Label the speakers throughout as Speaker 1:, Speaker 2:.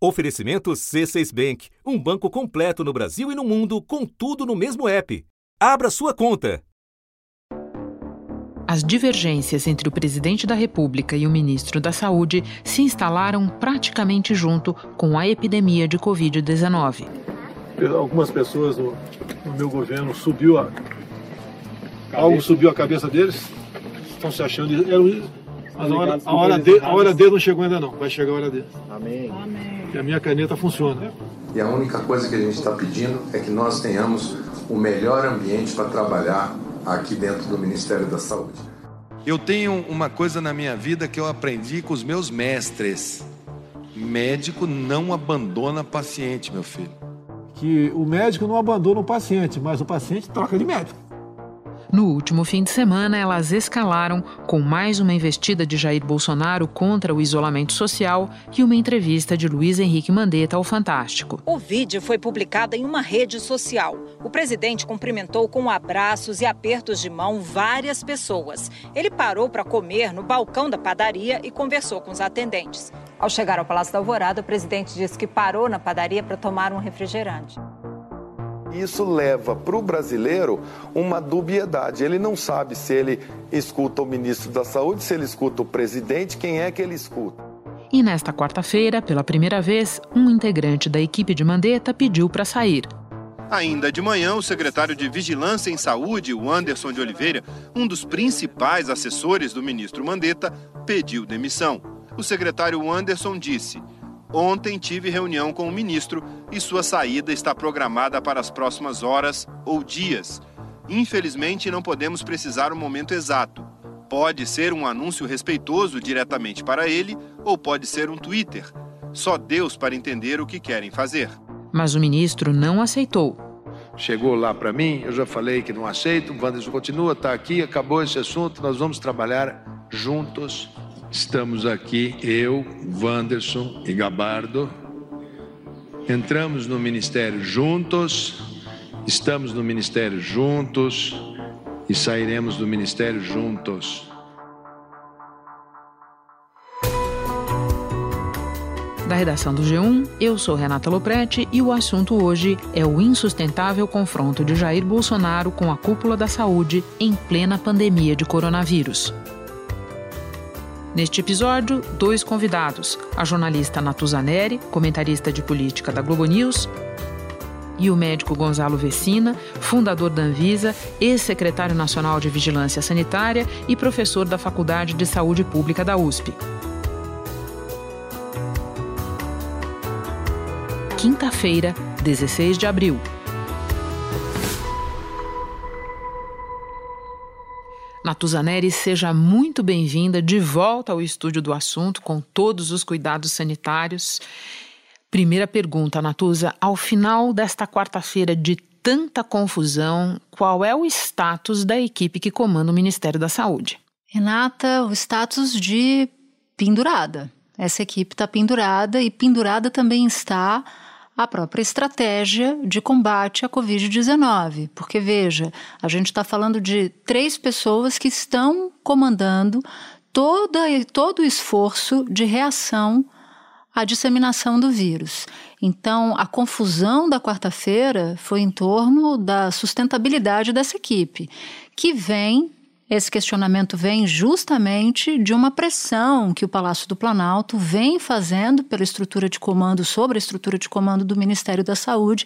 Speaker 1: Oferecimento C6 Bank, um banco completo no Brasil e no mundo, com tudo no mesmo app. Abra sua conta.
Speaker 2: As divergências entre o presidente da República e o ministro da Saúde se instalaram praticamente junto com a epidemia de Covid-19.
Speaker 3: Algumas pessoas no, no, meu governo subiu a. Algo subiu a cabeça deles, estão se achando. Mas a hora, a, hora de, a hora dele não chegou ainda não, vai chegar a hora dele.
Speaker 4: Amém.
Speaker 3: E a minha caneta funciona.
Speaker 5: E a única coisa que a gente está pedindo é que nós tenhamos o melhor ambiente para trabalhar aqui dentro do Ministério da Saúde.
Speaker 6: Eu tenho uma coisa na minha vida que eu aprendi com os meus mestres: médico não abandona paciente, meu filho.
Speaker 3: Que o médico não abandona o paciente, mas o paciente troca de médico.
Speaker 2: No último fim de semana, elas escalaram com mais uma investida de Jair Bolsonaro contra o isolamento social e uma entrevista de Luiz Henrique Mandetta ao Fantástico.
Speaker 7: O vídeo foi publicado em uma rede social. O presidente cumprimentou com abraços e apertos de mão várias pessoas. Ele parou para comer no balcão da padaria e conversou com os atendentes. Ao chegar ao Palácio da Alvorada, o presidente disse que parou na padaria para tomar um refrigerante.
Speaker 5: Isso leva para o brasileiro uma dubiedade. Ele não sabe se ele escuta o ministro da Saúde, se ele escuta o presidente, quem é que ele escuta.
Speaker 2: E nesta quarta-feira, pela primeira vez, um integrante da equipe de Mandetta pediu para sair.
Speaker 8: Ainda de manhã, o secretário de Vigilância em Saúde, o Anderson de Oliveira, um dos principais assessores do ministro Mandetta, pediu demissão. O secretário Anderson disse: Ontem tive reunião com o ministro e sua saída está programada para as próximas horas ou dias. Infelizmente, não podemos precisar o momento exato. Pode ser um anúncio respeitoso diretamente para ele ou pode ser um Twitter. Só Deus para entender o que querem fazer.
Speaker 2: Mas o ministro não aceitou.
Speaker 6: Chegou lá para mim, eu já falei que não aceito, o Wanderson continua, está aqui, acabou esse assunto, nós vamos trabalhar juntos Estamos aqui, eu, Wanderson e Gabardo. Entramos no ministério juntos, estamos no ministério juntos e sairemos do ministério juntos.
Speaker 2: Da redação do G1, eu sou Renata Loprete e o assunto hoje é o insustentável confronto de Jair Bolsonaro com a cúpula da saúde em plena pandemia de coronavírus. Neste episódio, dois convidados: a jornalista Natuzaneri, comentarista de política da Globo News, e o médico Gonzalo Vecina, fundador da Anvisa, ex-secretário nacional de Vigilância Sanitária e professor da Faculdade de Saúde Pública da USP. Quinta-feira, 16 de abril. Natuzaneri, seja muito bem-vinda de volta ao estúdio do assunto com todos os cuidados sanitários. Primeira pergunta, Natuza: ao final desta quarta-feira de tanta confusão, qual é o status da equipe que comanda o Ministério da Saúde?
Speaker 9: Renata, o status de pendurada. Essa equipe está pendurada e pendurada também está a própria estratégia de combate à Covid-19. Porque, veja, a gente está falando de três pessoas que estão comandando toda, todo o esforço de reação à disseminação do vírus. Então, a confusão da quarta-feira foi em torno da sustentabilidade dessa equipe, que vem esse questionamento vem justamente de uma pressão que o Palácio do Planalto vem fazendo pela estrutura de comando sobre a estrutura de comando do Ministério da Saúde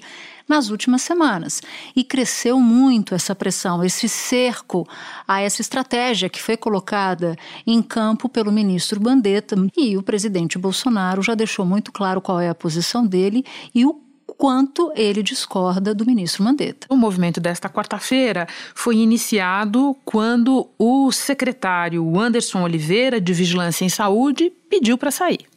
Speaker 9: nas últimas semanas. E cresceu muito essa pressão, esse cerco a essa estratégia que foi colocada em campo pelo ministro Bandetta. E o presidente Bolsonaro já deixou muito claro qual é a posição dele e o quanto ele discorda do ministro Mandetta.
Speaker 2: O movimento desta quarta-feira foi iniciado quando o secretário Anderson Oliveira, de Vigilância em Saúde, pediu para sair.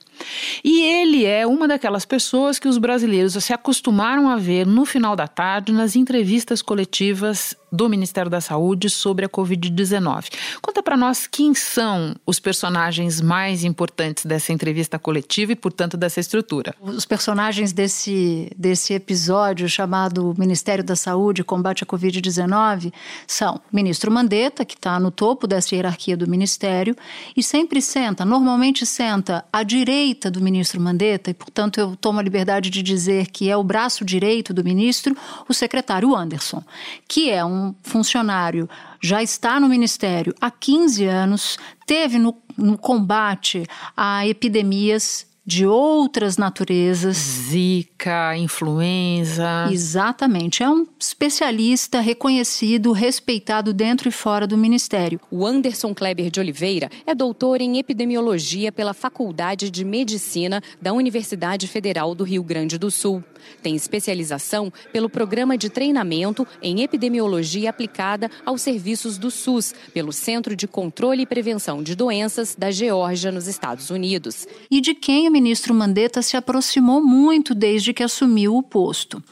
Speaker 2: E ele é uma daquelas pessoas que os brasileiros se acostumaram a ver no final da tarde nas entrevistas coletivas do Ministério da Saúde sobre a Covid-19. Conta para nós quem são os personagens mais importantes dessa entrevista coletiva e, portanto, dessa estrutura.
Speaker 9: Os personagens desse, desse episódio chamado Ministério da Saúde Combate à Covid-19 são o ministro Mandetta, que está no topo dessa hierarquia do ministério, e sempre senta, normalmente senta à direita do ministro Mandetta, e portanto eu tomo a liberdade de dizer que é o braço direito do ministro, o secretário Anderson, que é um funcionário, já está no ministério há 15 anos, teve no, no combate a epidemias de outras naturezas.
Speaker 2: Zika, influenza.
Speaker 9: Exatamente. É um especialista reconhecido, respeitado dentro e fora do Ministério.
Speaker 4: O Anderson Kleber de Oliveira é doutor em epidemiologia pela Faculdade de Medicina da Universidade Federal do Rio Grande do Sul. Tem especialização pelo Programa de Treinamento em Epidemiologia Aplicada aos Serviços do SUS, pelo Centro de Controle e Prevenção de Doenças da Geórgia, nos Estados Unidos.
Speaker 9: E de quem o ministro Mandetta se aproximou muito desde que assumiu o posto.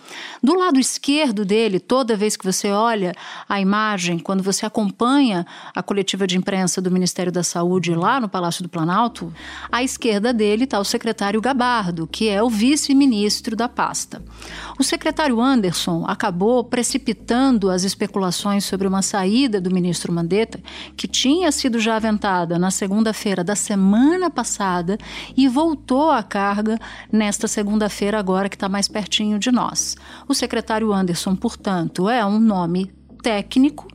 Speaker 9: Do lado esquerdo dele, toda vez que você olha a imagem, quando você acompanha a coletiva de imprensa do Ministério da Saúde lá no Palácio do Planalto, à esquerda dele está o secretário Gabardo, que é o vice-ministro da pasta. O secretário Anderson acabou precipitando as especulações sobre uma saída do ministro Mandetta, que tinha sido já aventada na segunda-feira da semana passada e voltou à carga nesta segunda-feira, agora que está mais pertinho de nós. O secretário Anderson, portanto, é um nome técnico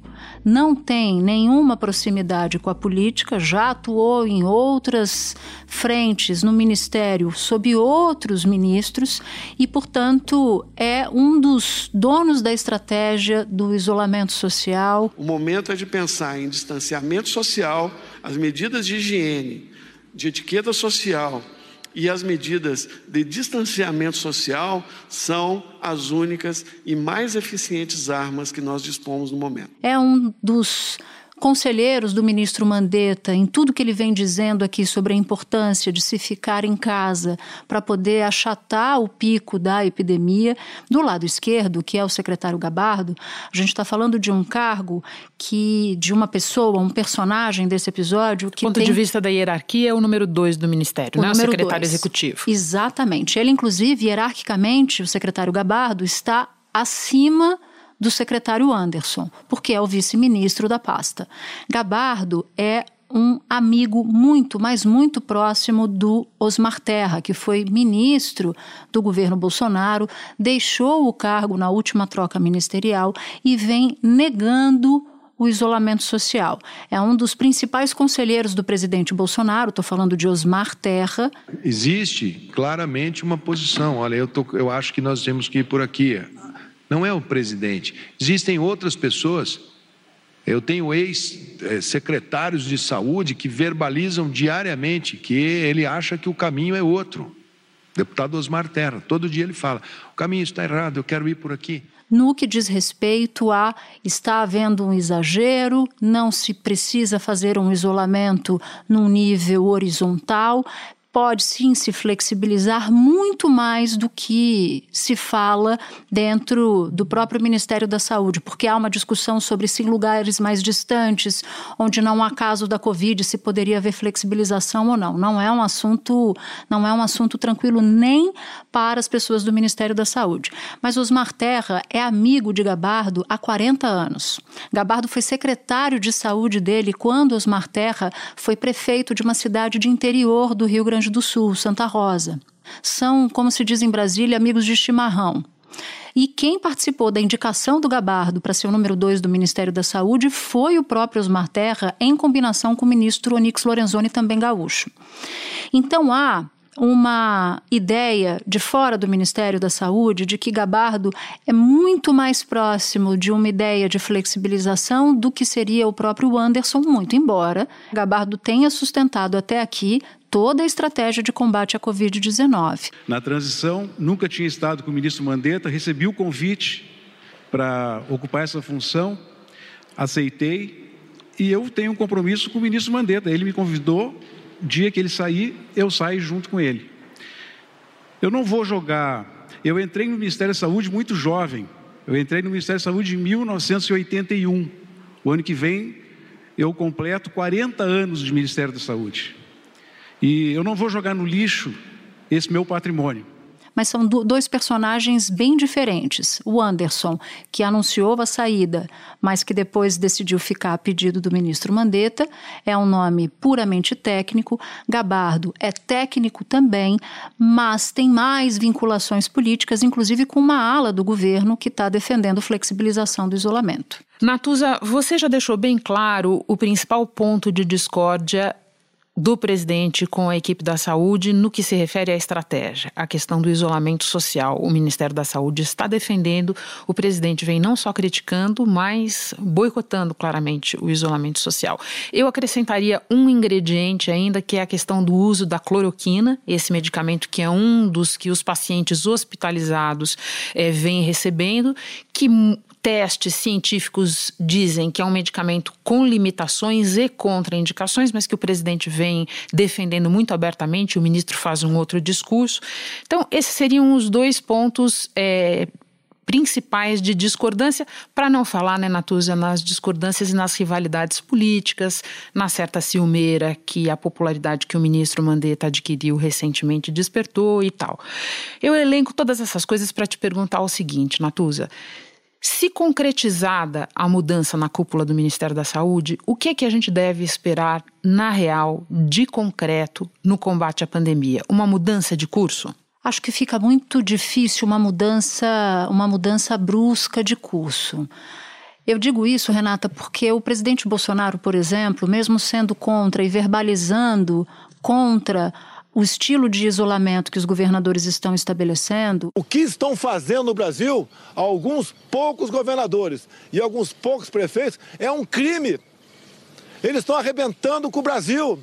Speaker 9: não tem nenhuma proximidade com a política, já atuou em outras frentes no ministério sob outros ministros e, portanto, é um dos donos da estratégia do isolamento social.
Speaker 10: O momento é de pensar em distanciamento social, as medidas de higiene, de etiqueta social e as medidas de distanciamento social são as únicas e mais eficientes armas que nós dispomos no momento.
Speaker 9: É um dos conselheiros do ministro Mandetta, em tudo que ele vem dizendo aqui sobre a importância de se ficar em casa para poder achatar o pico da epidemia, do lado esquerdo, que é o secretário Gabardo, a gente está falando de um cargo que, de uma pessoa, um personagem desse episódio que.
Speaker 2: Do ponto
Speaker 9: tem...
Speaker 2: de vista da hierarquia, é o número dois do ministério, o né? O secretário dois. executivo.
Speaker 9: Exatamente. Ele, inclusive, hierarquicamente, o secretário Gabardo está acima do secretário Anderson, porque é o vice-ministro da pasta. Gabardo é um amigo muito, mas muito próximo do Osmar Terra, que foi ministro do governo Bolsonaro, deixou o cargo na última troca ministerial e vem negando o isolamento social. É um dos principais conselheiros do presidente Bolsonaro, estou falando de Osmar Terra.
Speaker 6: Existe claramente uma posição. Olha, eu, tô, eu acho que nós temos que ir por aqui não é o presidente. Existem outras pessoas. Eu tenho ex-secretários de saúde que verbalizam diariamente que ele acha que o caminho é outro. Deputado Osmar Terra, todo dia ele fala: o caminho está errado, eu quero ir por aqui.
Speaker 9: No que diz respeito a está havendo um exagero, não se precisa fazer um isolamento num nível horizontal, pode sim se flexibilizar muito mais do que se fala dentro do próprio Ministério da Saúde, porque há uma discussão sobre se em lugares mais distantes, onde não há caso da Covid, se poderia haver flexibilização ou não. Não é um assunto, não é um assunto tranquilo nem para as pessoas do Ministério da Saúde. Mas Osmar Terra é amigo de Gabardo há 40 anos. Gabardo foi secretário de saúde dele quando Osmar Terra foi prefeito de uma cidade de interior do Rio Grande Grande do Sul, Santa Rosa. São, como se diz em Brasília, amigos de chimarrão. E quem participou da indicação do Gabardo para ser o número dois do Ministério da Saúde foi o próprio Osmar Terra, em combinação com o ministro Onix Lorenzoni, também gaúcho. Então há uma ideia de fora do Ministério da Saúde de que Gabardo é muito mais próximo de uma ideia de flexibilização do que seria o próprio Anderson, muito embora Gabardo tenha sustentado até aqui toda a estratégia de combate à Covid-19.
Speaker 11: Na transição, nunca tinha estado com o ministro Mandetta, recebi o convite para ocupar essa função, aceitei e eu tenho um compromisso com o ministro Mandetta. Ele me convidou dia que ele sair, eu saio junto com ele. Eu não vou jogar. Eu entrei no Ministério da Saúde muito jovem. Eu entrei no Ministério da Saúde em 1981. O ano que vem eu completo 40 anos de Ministério da Saúde. E eu não vou jogar no lixo esse meu patrimônio.
Speaker 9: Mas são do, dois personagens bem diferentes. O Anderson, que anunciou a saída, mas que depois decidiu ficar a pedido do ministro Mandetta, é um nome puramente técnico. Gabardo é técnico também, mas tem mais vinculações políticas, inclusive com uma ala do governo que está defendendo flexibilização do isolamento.
Speaker 2: Natuza, você já deixou bem claro o principal ponto de discórdia do presidente com a equipe da saúde no que se refere à estratégia, a questão do isolamento social. O Ministério da Saúde está defendendo, o presidente vem não só criticando, mas boicotando claramente o isolamento social. Eu acrescentaria um ingrediente ainda, que é a questão do uso da cloroquina, esse medicamento que é um dos que os pacientes hospitalizados é, vêm recebendo, que testes científicos dizem que é um medicamento com limitações e contraindicações, mas que o presidente vem defendendo muito abertamente, o ministro faz um outro discurso. Então, esses seriam os dois pontos. É, principais de discordância, para não falar, né, Natuza, nas discordâncias e nas rivalidades políticas, na certa ciumeira que a popularidade que o ministro Mandetta adquiriu recentemente despertou e tal. Eu elenco todas essas coisas para te perguntar o seguinte, Natuza. Se concretizada a mudança na cúpula do Ministério da Saúde, o que é que a gente deve esperar na real, de concreto, no combate à pandemia? Uma mudança de curso?
Speaker 9: Acho que fica muito difícil uma mudança, uma mudança brusca de curso. Eu digo isso, Renata, porque o presidente Bolsonaro, por exemplo, mesmo sendo contra e verbalizando contra o estilo de isolamento que os governadores estão estabelecendo.
Speaker 3: O que estão fazendo no Brasil, alguns poucos governadores e alguns poucos prefeitos, é um crime. Eles estão arrebentando com o Brasil,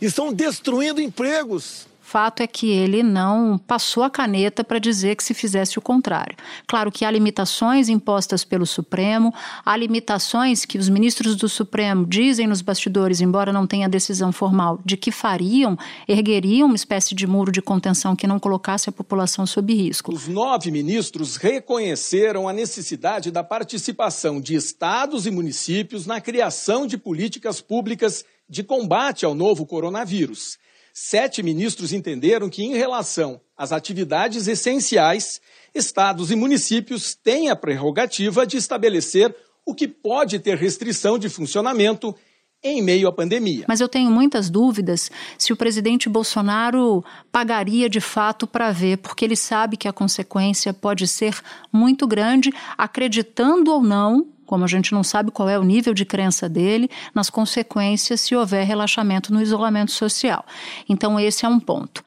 Speaker 3: estão destruindo empregos.
Speaker 9: Fato é que ele não passou a caneta para dizer que se fizesse o contrário. Claro que há limitações impostas pelo Supremo, há limitações que os ministros do Supremo dizem nos bastidores, embora não tenha decisão formal, de que fariam, ergueriam uma espécie de muro de contenção que não colocasse a população sob risco.
Speaker 12: Os nove ministros reconheceram a necessidade da participação de estados e municípios na criação de políticas públicas de combate ao novo coronavírus sete ministros entenderam que, em relação às atividades essenciais, estados e municípios têm a prerrogativa de estabelecer o que pode ter restrição de funcionamento em meio à pandemia.
Speaker 9: Mas eu tenho muitas dúvidas se o presidente Bolsonaro pagaria de fato para ver, porque ele sabe que a consequência pode ser muito grande, acreditando ou não como a gente não sabe qual é o nível de crença dele, nas consequências se houver relaxamento no isolamento social. Então, esse é um ponto.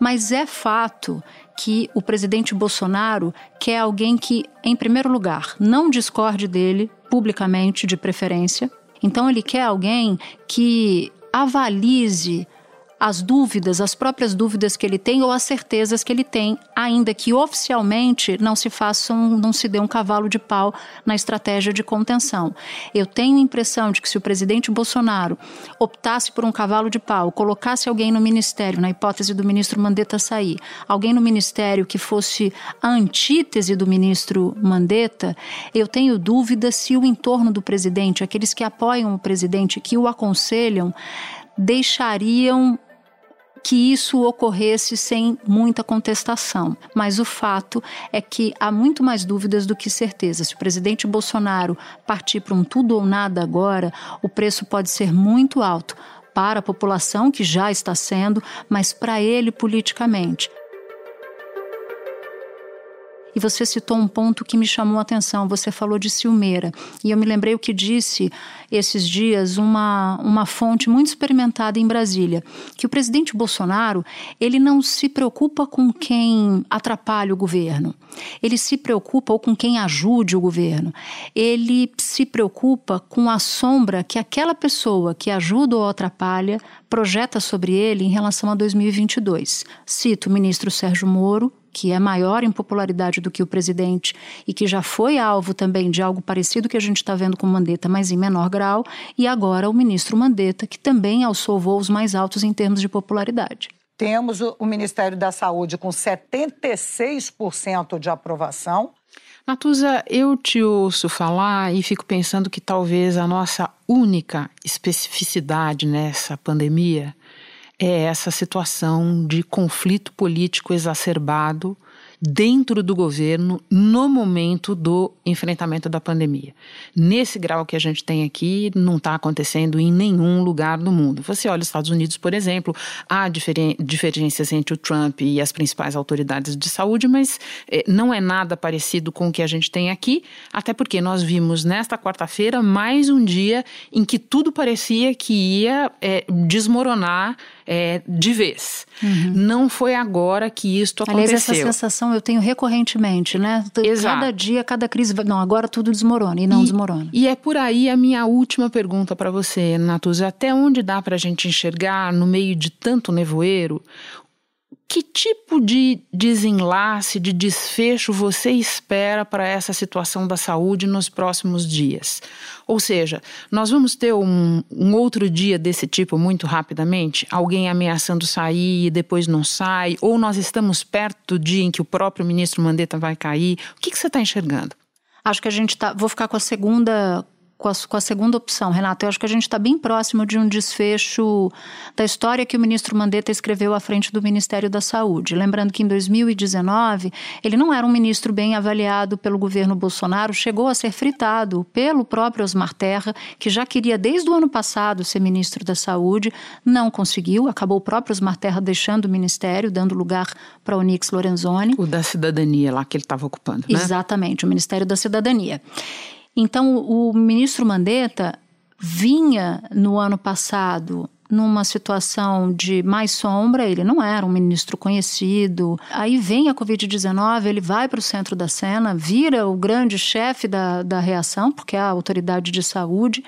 Speaker 9: Mas é fato que o presidente Bolsonaro quer alguém que, em primeiro lugar, não discorde dele publicamente, de preferência. Então, ele quer alguém que avalize as dúvidas, as próprias dúvidas que ele tem ou as certezas que ele tem, ainda que oficialmente não se façam, não se dê um cavalo de pau na estratégia de contenção. Eu tenho a impressão de que se o presidente Bolsonaro optasse por um cavalo de pau, colocasse alguém no ministério, na hipótese do ministro Mandetta sair, alguém no ministério que fosse a antítese do ministro Mandetta, eu tenho dúvida se o entorno do presidente, aqueles que apoiam o presidente, que o aconselham, deixariam que isso ocorresse sem muita contestação. Mas o fato é que há muito mais dúvidas do que certeza. Se o presidente Bolsonaro partir para um tudo ou nada agora, o preço pode ser muito alto para a população, que já está sendo, mas para ele politicamente. E você citou um ponto que me chamou a atenção. Você falou de Silmeira. E eu me lembrei o que disse esses dias uma, uma fonte muito experimentada em Brasília, que o presidente Bolsonaro, ele não se preocupa com quem atrapalha o governo. Ele se preocupa ou com quem ajude o governo. Ele se preocupa com a sombra que aquela pessoa que ajuda ou atrapalha projeta sobre ele em relação a 2022. Cito o ministro Sérgio Moro, que é maior em popularidade do que o presidente e que já foi alvo também de algo parecido que a gente está vendo com Mandetta, mas em menor grau, e agora o ministro Mandetta, que também alçou voos mais altos em termos de popularidade.
Speaker 13: Temos o Ministério da Saúde com 76% de aprovação.
Speaker 2: Natuza, eu te ouço falar e fico pensando que talvez a nossa única especificidade nessa pandemia é essa situação de conflito político exacerbado dentro do governo no momento do enfrentamento da pandemia. Nesse grau que a gente tem aqui, não está acontecendo em nenhum lugar do mundo. Você olha os Estados Unidos, por exemplo, há diferenças entre o Trump e as principais autoridades de saúde, mas eh, não é nada parecido com o que a gente tem aqui, até porque nós vimos nesta quarta-feira mais um dia em que tudo parecia que ia eh, desmoronar é, de vez. Uhum. Não foi agora que isto aconteceu.
Speaker 9: Aliás, essa sensação eu tenho recorrentemente, né? Exato. Cada dia, cada crise. Não, agora tudo desmorona e não
Speaker 2: e,
Speaker 9: desmorona.
Speaker 2: E é por aí a minha última pergunta para você, Natuza. Até onde dá para a gente enxergar, no meio de tanto nevoeiro, que tipo de desenlace, de desfecho você espera para essa situação da saúde nos próximos dias? Ou seja, nós vamos ter um, um, outro dia desse tipo muito rapidamente? Alguém ameaçando sair e depois não sai? Ou nós estamos perto do dia em que o próprio ministro Mandetta vai cair? O que, que você está enxergando?
Speaker 9: Acho que a gente tá. Vou ficar com a segunda com a, com a, segunda opção, Renato. Eu acho que a gente está bem próximo de um desfecho da história que o ministro Mandetta escreveu à frente do Ministério da Saúde. Lembrando que em 2019 ele não era um ministro bem avaliado pelo governo Bolsonaro, chegou a ser fritado pelo próprio Osmar Terra, que já queria desde o ano passado ser ministro da Saúde, não conseguiu, acabou o próprio Osmar Terra deixando o ministério, dando lugar para Onix Lorenzoni.
Speaker 2: O da cidadania lá que ele estava ocupando, né?
Speaker 9: Exatamente, o Ministério da Cidadania. Então, o ministro Mandetta vinha no ano passado numa situação de mais sombra, ele não era um ministro conhecido. Aí vem a Covid-19, ele vai para o centro da cena, vira o grande chefe da, da reação, porque é a autoridade de saúde.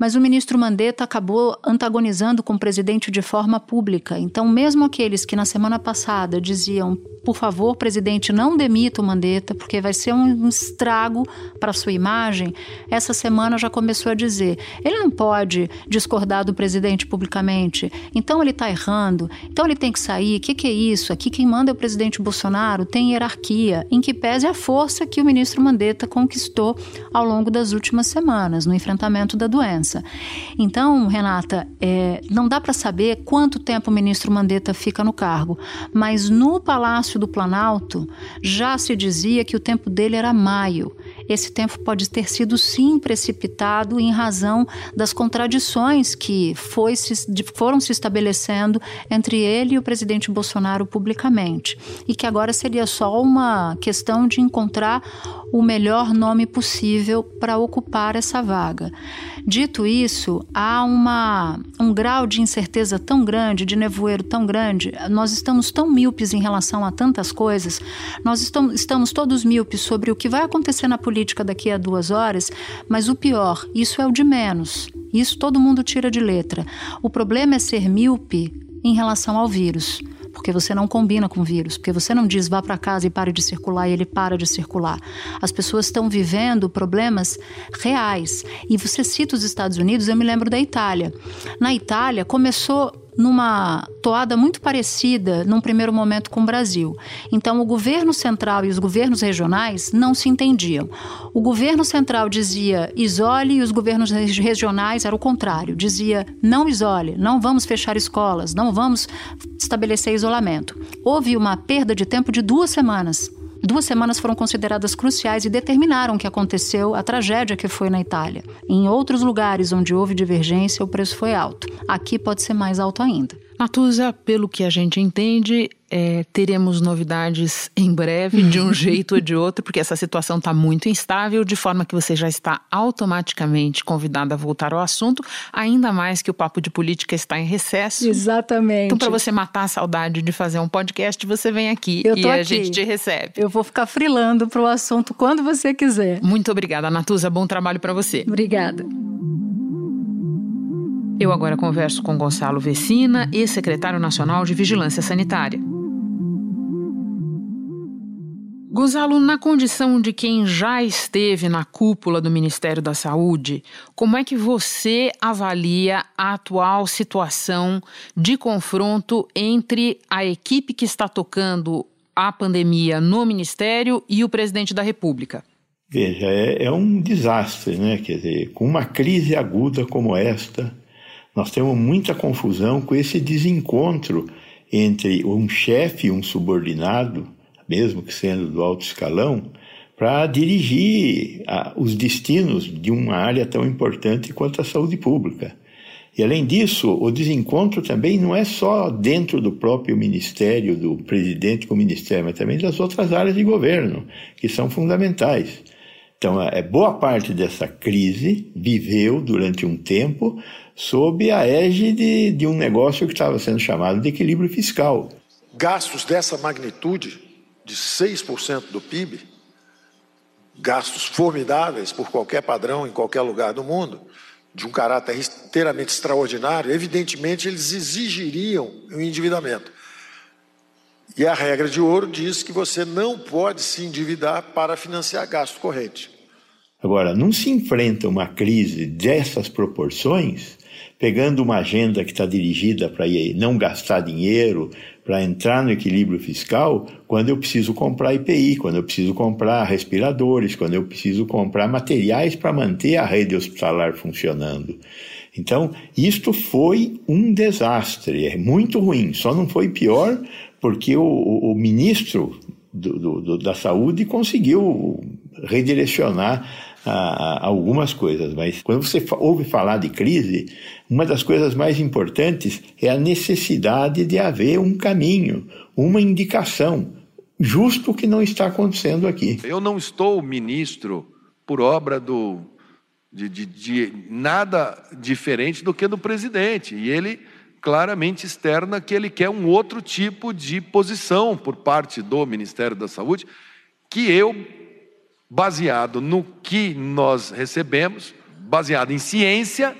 Speaker 9: Mas o ministro Mandetta acabou antagonizando com o presidente de forma pública. Então, mesmo aqueles que na semana passada diziam por favor, presidente, não demita o Mandetta, porque vai ser um estrago para a sua imagem. Essa semana já começou a dizer: ele não pode discordar do presidente publicamente, então ele está errando, então ele tem que sair. O que, que, é isso? Aqui quem manda é o presidente Bolsonaro, tem hierarquia, em que pese a força que o ministro Mandetta conquistou ao longo das últimas semanas no enfrentamento da doença. Então, Renata, é, não dá para saber quanto tempo o ministro Mandetta fica no cargo, mas no Palácio do Planalto, já se dizia que o tempo dele era maio. Esse tempo pode ter sido sim precipitado em razão das contradições que foi, foram se estabelecendo entre ele e o presidente Bolsonaro publicamente. E que agora seria só uma questão de encontrar o melhor nome possível para ocupar essa vaga. Dito isso, há uma, um grau de incerteza tão grande, de nevoeiro tão grande, nós estamos tão míopes em relação a tantas coisas, nós estamos, estamos todos míopes sobre o que vai acontecer na política daqui a duas horas, mas o pior, isso é o de menos. Isso todo mundo tira de letra. O problema é ser míope em relação ao vírus porque você não combina com o vírus, porque você não diz vá para casa e pare de circular e ele para de circular. As pessoas estão vivendo problemas reais. E você cita os Estados Unidos, eu me lembro da Itália. Na Itália começou numa toada muito parecida num primeiro momento com o Brasil. Então, o governo central e os governos regionais não se entendiam. O governo central dizia isole e os governos regionais era o contrário, dizia não isole, não vamos fechar escolas, não vamos estabelecer isolamento. Houve uma perda de tempo de duas semanas Duas semanas foram consideradas cruciais e determinaram o que aconteceu, a tragédia que foi na Itália. Em outros lugares onde houve divergência, o preço foi alto. Aqui pode ser mais alto ainda.
Speaker 2: Natuza, pelo que a gente entende, é, teremos novidades em breve, de um jeito ou de outro, porque essa situação está muito instável, de forma que você já está automaticamente convidada a voltar ao assunto, ainda mais que o Papo de Política está em recesso.
Speaker 9: Exatamente.
Speaker 2: Então, para você matar a saudade de fazer um podcast, você vem aqui e aqui. a gente te recebe.
Speaker 9: Eu vou ficar frilando para o assunto quando você quiser.
Speaker 2: Muito obrigada, Natuza. Bom trabalho para você.
Speaker 9: Obrigada.
Speaker 2: Eu agora converso com Gonçalo Vecina, ex-secretário nacional de Vigilância Sanitária. Gonzalo, na condição de quem já esteve na cúpula do Ministério da Saúde, como é que você avalia a atual situação de confronto entre a equipe que está tocando a pandemia no Ministério e o presidente da República?
Speaker 14: Veja, é, é um desastre, né? Quer dizer, com uma crise aguda como esta, Nós temos muita confusão com esse desencontro entre um chefe e um subordinado, mesmo que sendo do alto escalão, para dirigir a, os destinos de uma área tão importante quanto a saúde pública. E além disso, o desencontro também não é só dentro do próprio ministério, do presidente com o ministério, mas também das outras áreas de governo, que são fundamentais. Então, é, boa parte dessa crise viveu durante um tempo sob a égide de um negócio que estava sendo chamado de equilíbrio fiscal.
Speaker 15: Gastos dessa magnitude, de 6% do PIB, gastos formidáveis por qualquer padrão em qualquer lugar do mundo, de um caráter inteiramente extraordinário, evidentemente eles exigiriam um endividamento. E a regra de ouro diz que você não pode se endividar para financiar gasto corrente.
Speaker 14: Agora, não se enfrenta uma crise dessas proporções pegando uma agenda que está dirigida para não gastar dinheiro, para entrar no equilíbrio fiscal, quando eu preciso comprar IPI, quando eu preciso comprar respiradores, quando eu preciso comprar materiais para manter a rede hospitalar funcionando. Então, isto foi um desastre, é muito ruim. Só não foi pior porque o, o, o ministro do, do, da Saúde conseguiu redirecionar a, a algumas coisas, mas quando você ouve falar de crise, uma das coisas mais importantes é a necessidade de haver um caminho, uma indicação, justo o que não está acontecendo aqui.
Speaker 6: Eu não estou ministro por obra do, de, de, de nada diferente do que do presidente, e ele claramente externa que ele quer um outro tipo de posição por parte do Ministério da Saúde, que eu baseado no que nós recebemos, baseado em ciência,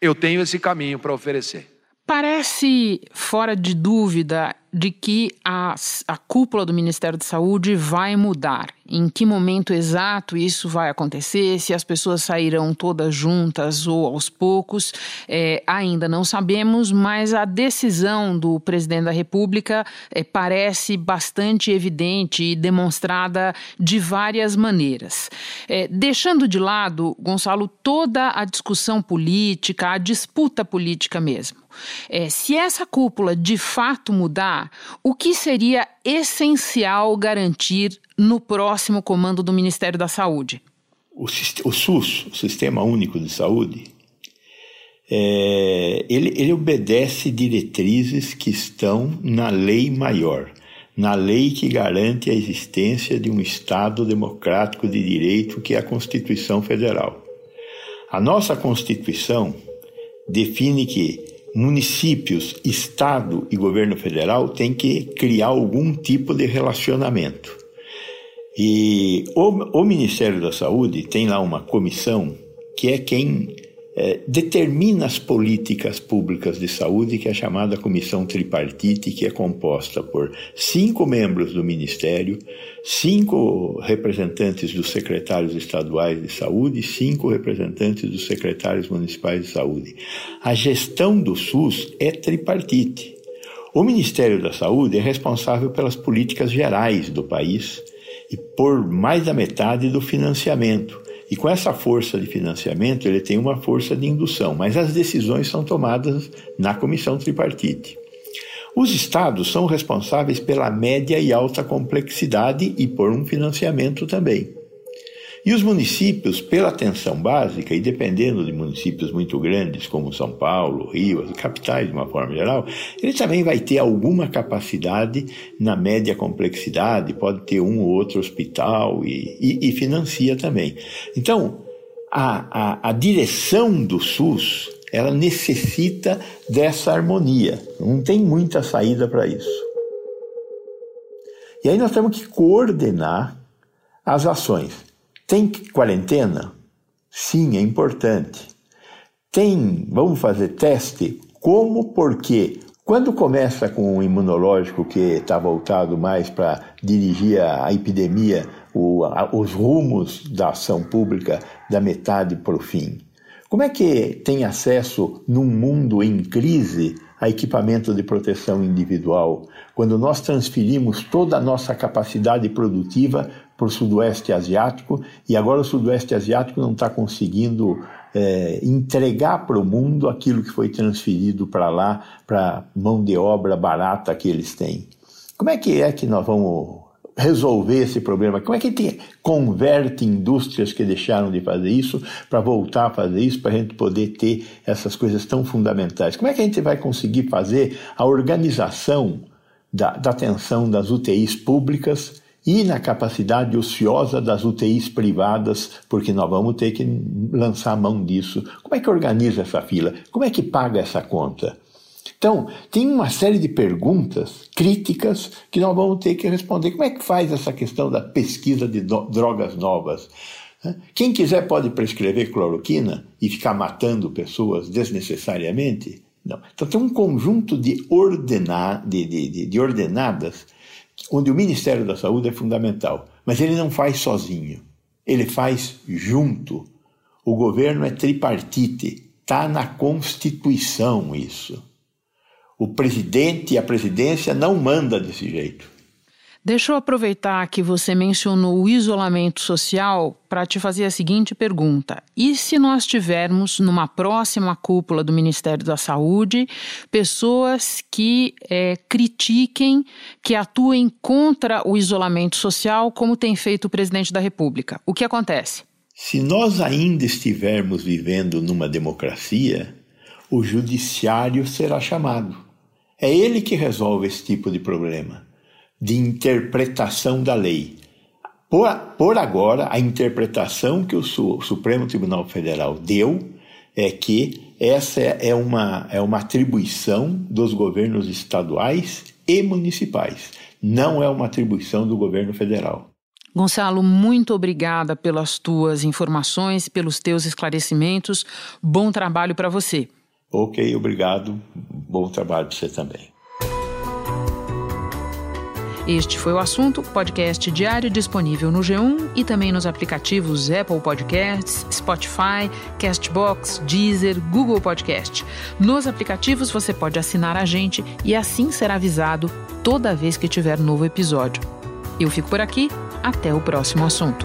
Speaker 6: eu tenho esse caminho para oferecer.
Speaker 2: Parece fora de dúvida de que a, a cúpula do Ministério da Saúde vai mudar. Em que momento exato isso vai acontecer, se as pessoas sairão todas juntas ou aos poucos, é, ainda não sabemos, mas a decisão do presidente da República é, parece bastante evidente e demonstrada de várias maneiras. É, deixando de lado, Gonçalo, toda a discussão política, a disputa política mesmo. É, se essa cúpula de fato mudar, o que seria essencial garantir no próximo comando do Ministério da Saúde?
Speaker 14: O, o SUS, o Sistema Único de Saúde, é, ele, ele obedece diretrizes que estão na lei maior, na lei que garante a existência de um Estado democrático de direito, que é a Constituição Federal. A nossa Constituição define que municípios, Estado e governo federal têm que criar algum tipo de relacionamento. E o, o Ministério da Saúde tem lá uma comissão que é quem é, determina as políticas públicas de saúde, que é a chamada Comissão Tripartite, que é composta por cinco membros do Ministério, cinco representantes dos secretários estaduais de saúde e cinco representantes dos secretários municipais de saúde. A gestão do SUS é tripartite. O Ministério da Saúde é responsável pelas políticas gerais do país e por mais da metade do financiamento. E com essa força de financiamento, ele tem uma força de indução, mas as decisões são tomadas na comissão tripartite. Os estados são responsáveis pela média e alta complexidade e por um financiamento também. E os municípios, pela atenção básica, e dependendo de municípios muito grandes, como São Paulo, Rio, as capitais de uma forma geral, ele também vai ter alguma capacidade na média complexidade, pode ter um ou outro hospital e, e, e financia também. Então, a, a, a direção do SUS ela necessita dessa harmonia. Não tem muita saída para isso. E aí nós temos que coordenar as ações. Tem quarentena? Sim, é importante. Tem, vamos fazer teste? Como, por quê? Quando começa com um imunológico que está voltado mais para dirigir a epidemia, o, a, os rumos da ação pública da metade para o fim? Como é que tem acesso num mundo em crise a equipamento de proteção individual, quando nós transferimos toda a nossa capacidade produtiva para o Sudoeste Asiático e agora o Sudoeste Asiático não está conseguindo é, entregar para o mundo aquilo que foi transferido para lá, para mão de obra barata que eles têm. Como é que é que nós vamos resolver esse problema? Como é que gente converte indústrias que deixaram de fazer isso para voltar a fazer isso, para a gente poder ter essas coisas tão fundamentais? Como é que a gente vai conseguir fazer a organização da, da atenção das UTIs públicas e na capacidade ociosa das UTIs privadas, porque nós vamos ter que lançar mão disso. Como é que organiza essa fila? Como é que paga essa conta? Então, tem uma série de perguntas críticas que nós vamos ter que responder. Como é que faz essa questão da pesquisa de drogas novas? Quem quiser pode prescrever cloroquina e ficar matando pessoas desnecessariamente? Não. Então, tem um conjunto de, ordena, de, de, de ordenadas onde o Ministério da Saúde é fundamental. Mas ele não faz sozinho, ele faz junto. O governo é tripartite, está na Constituição isso. O presidente e a presidência não manda desse jeito.
Speaker 2: Deixa eu aproveitar que você mencionou o isolamento social para te fazer a seguinte pergunta: e se nós tivermos numa próxima cúpula do Ministério da Saúde pessoas que é, critiquem, que atuem contra o isolamento social, como tem feito o presidente da República? O que acontece?
Speaker 14: Se nós ainda estivermos vivendo numa democracia, o judiciário será chamado. É ele que resolve esse tipo de problema de interpretação da lei. Por, por agora, a interpretação que o, Su, o Supremo Tribunal Federal deu é que essa é uma, é uma atribuição dos governos estaduais e municipais, não é uma atribuição do governo federal.
Speaker 2: Gonçalo, muito obrigada pelas tuas informações, pelos teus esclarecimentos. Bom trabalho para você.
Speaker 14: Ok, obrigado. Bom trabalho para você também.
Speaker 2: Este foi o assunto, podcast diário disponível no G1 e também nos aplicativos Apple Podcasts, Spotify, Castbox, Deezer, Google Podcast. Nos aplicativos você pode assinar a gente e assim ser avisado toda vez que tiver novo episódio. Eu fico por aqui, até o próximo assunto.